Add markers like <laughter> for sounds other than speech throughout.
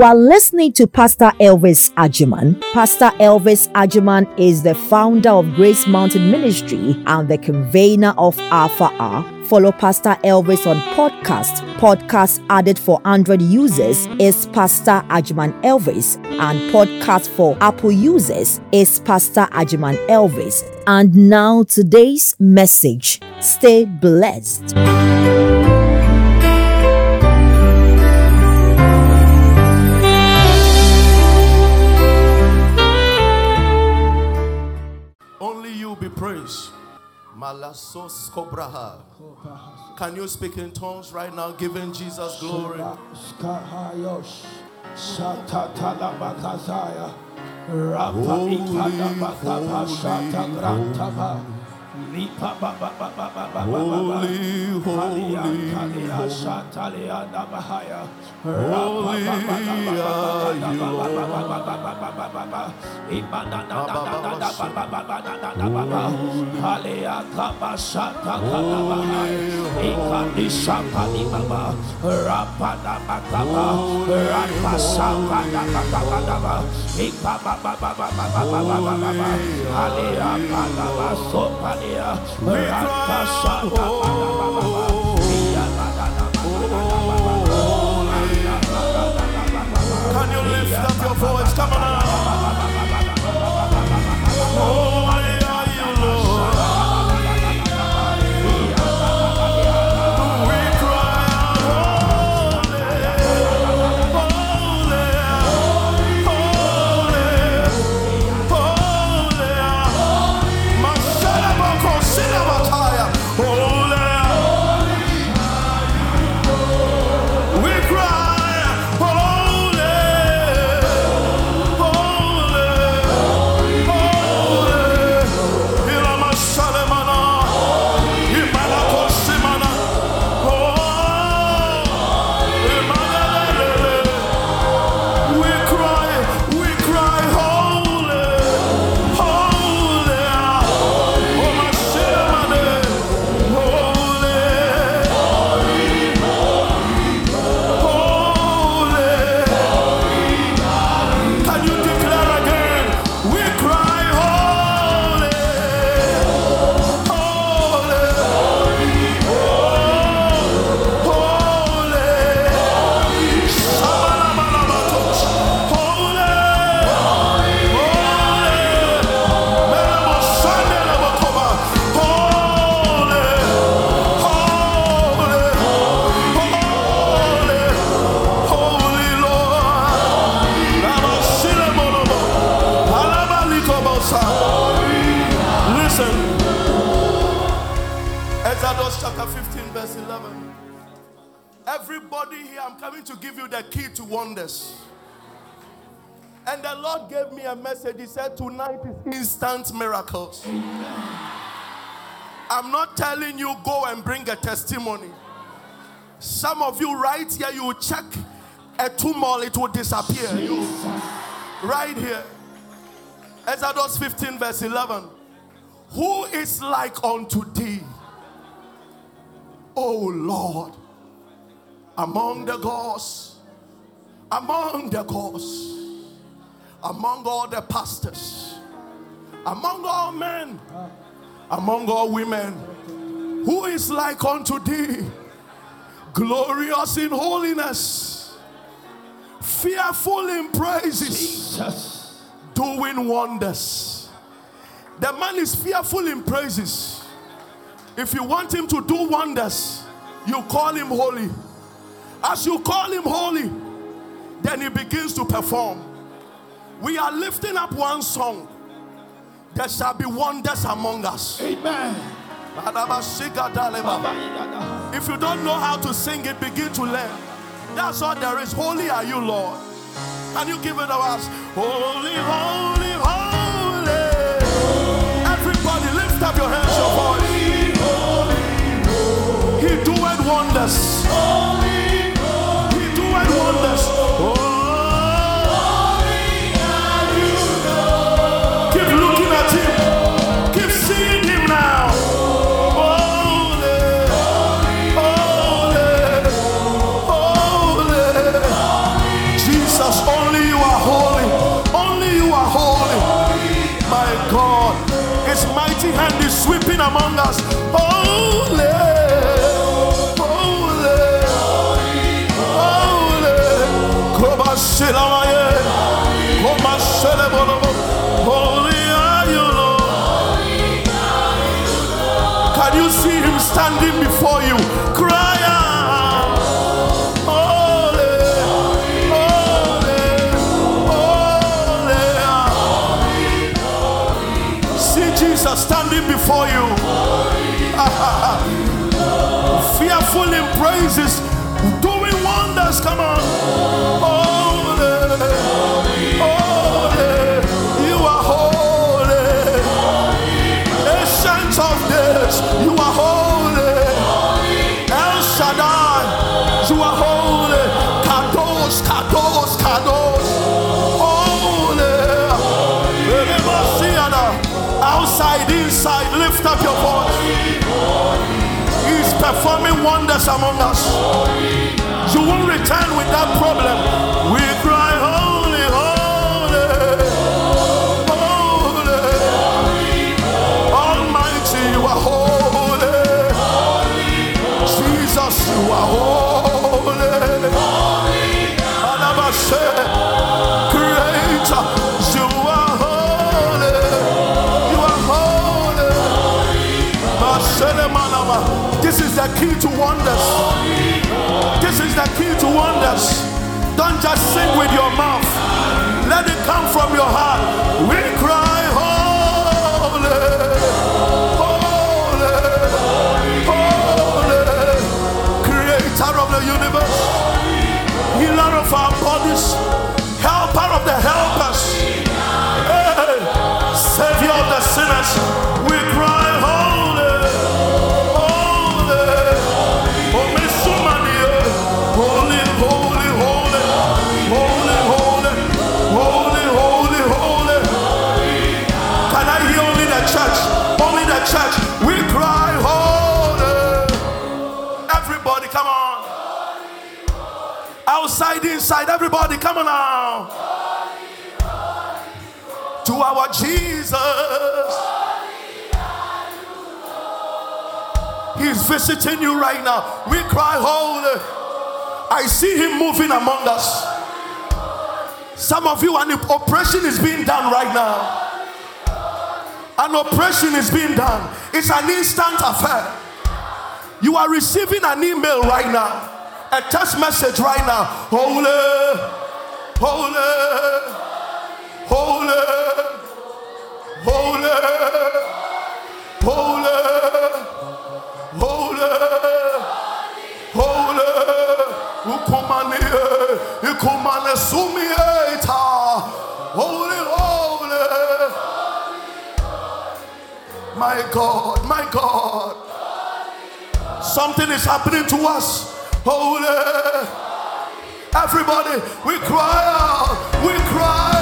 You are listening to Pastor Elvis Agyemang. Pastor Elvis Agyemang is the founder of Grace Mountain Ministry and the convener of Alpha Hour. Follow Pastor Elvis on podcast. Podcast added for Android users is Pastor Agyemang Elvis, and podcast for Apple users is Pastor Agyemang Elvis. And now today's message. Stay blessed. Malasos kobraha. Can you speak in tongues right now, giving Jesus glory? Skahayosh, Shatatalabakazaya, Rapa Holy, holy, Holy, holy, holy. Holy are you, Halia Kaba wonders. And the Lord gave me a message. He said, Tonight is instant miracles. I'm not telling you go and bring a testimony. Some of you right here, you check a tumor, it will disappear. You, right here. Exodus 15, verse 11. Who is like unto thee, O Lord, among the gods, among the gods, among all the pastors, among all men, among all women? Who is like unto thee? glorious in holiness, fearful in praises, Jesus. doing wonders. The man is fearful in praises. If you want him to do wonders, you call him holy. As you call him holy, then he begins to perform. We are lifting up one song. There shall be wonders among us. Amen. If you don't know how to sing it, begin to learn. That's all there is. Holy are you, Lord. Can you give it to us? Holy, holy, holy. Everybody lift up your hands, your voice. He doeth wonders. He moving among us. Holy. Holy are you, Lord. Can you see him standing before standing before you. <laughs> Fearful in praises, doing wonders. Come on. Holy, holy. You are holy. Ancient of you are holy. El Shaddai, you are holy. Kadosh, Kadosh, Kadosh. Inside, lift up your voice. He's performing wonders among us. You won't return with that problem. We the key to wonders. This is the key to wonders. Don't just sing with your mouth. Let it come from your heart. We Everybody, come on now. To our Jesus. He's visiting you right now. We cry, holy. I see him moving among us. Some of you, an oppression is being done right now. An oppression is being done. It's an instant affair. You are receiving an email right now, a text message right now. Holy, holy, holy, holy, holy, holy, holy. Ukumani, ukumane sumieta. Holy, holy. My God, my God. Something is happening to us. Holy. Everybody, we cry out. We cry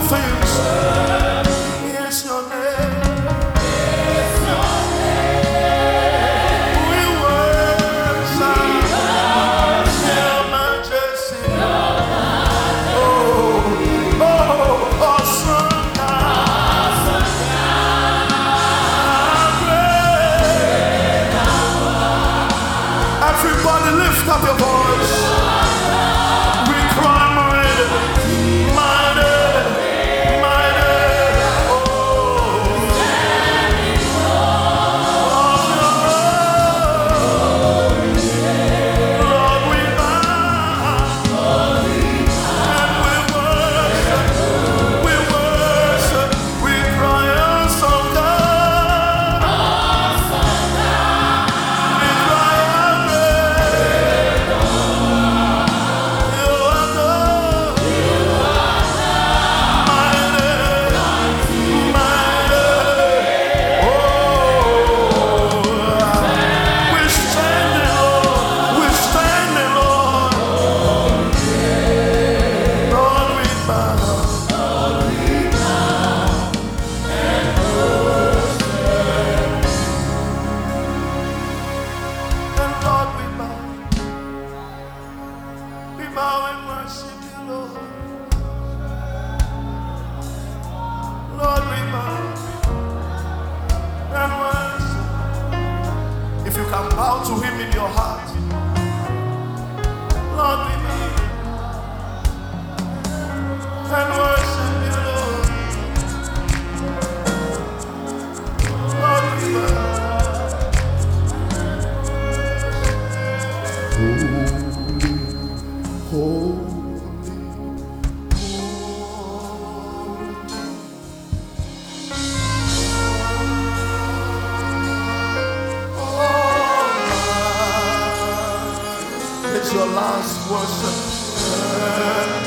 offense. can bow to Him in your heart. Lord, we need. And house worship.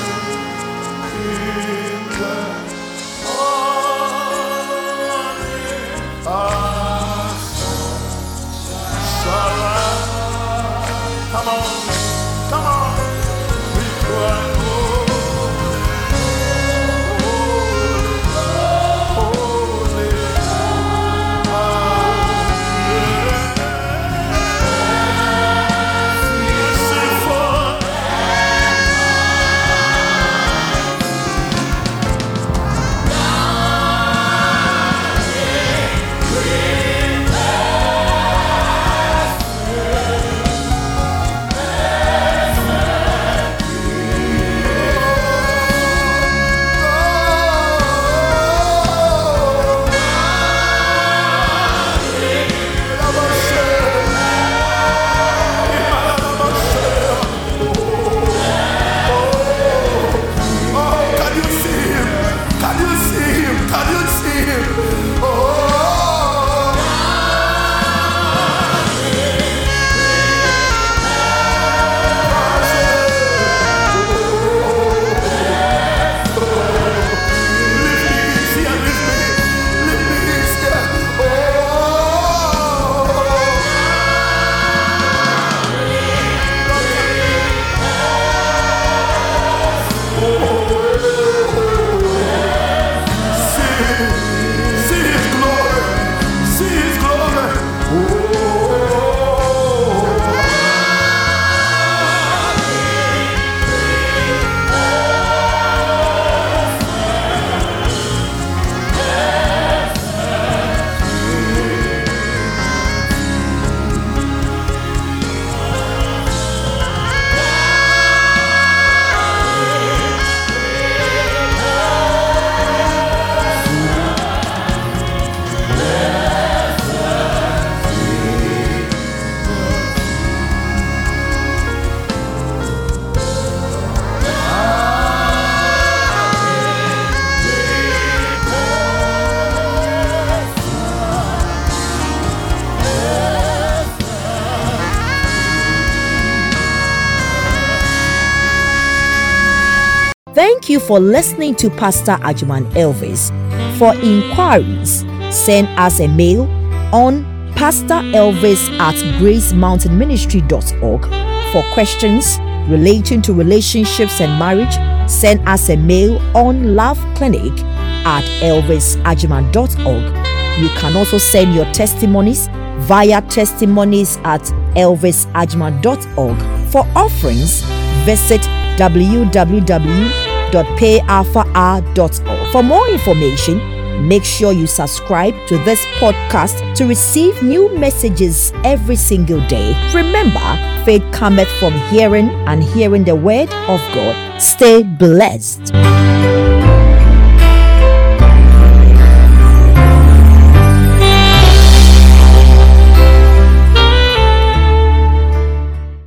Thank you for listening to Pastor Agyemang Elvis. For inquiries, send us a mail on Pastor Elvis at gracemountainministry.org. For questions relating to relationships and marriage, send us a mail on Love Clinic at elvisagyemang.org. You can also send your testimonies via testimonies at elvisagyemang.org. For offerings, visit www www.payalpha.org. For more information, make sure you subscribe to this podcast to receive new messages every single day. Remember, faith cometh from hearing, and hearing the word of God. Stay blessed.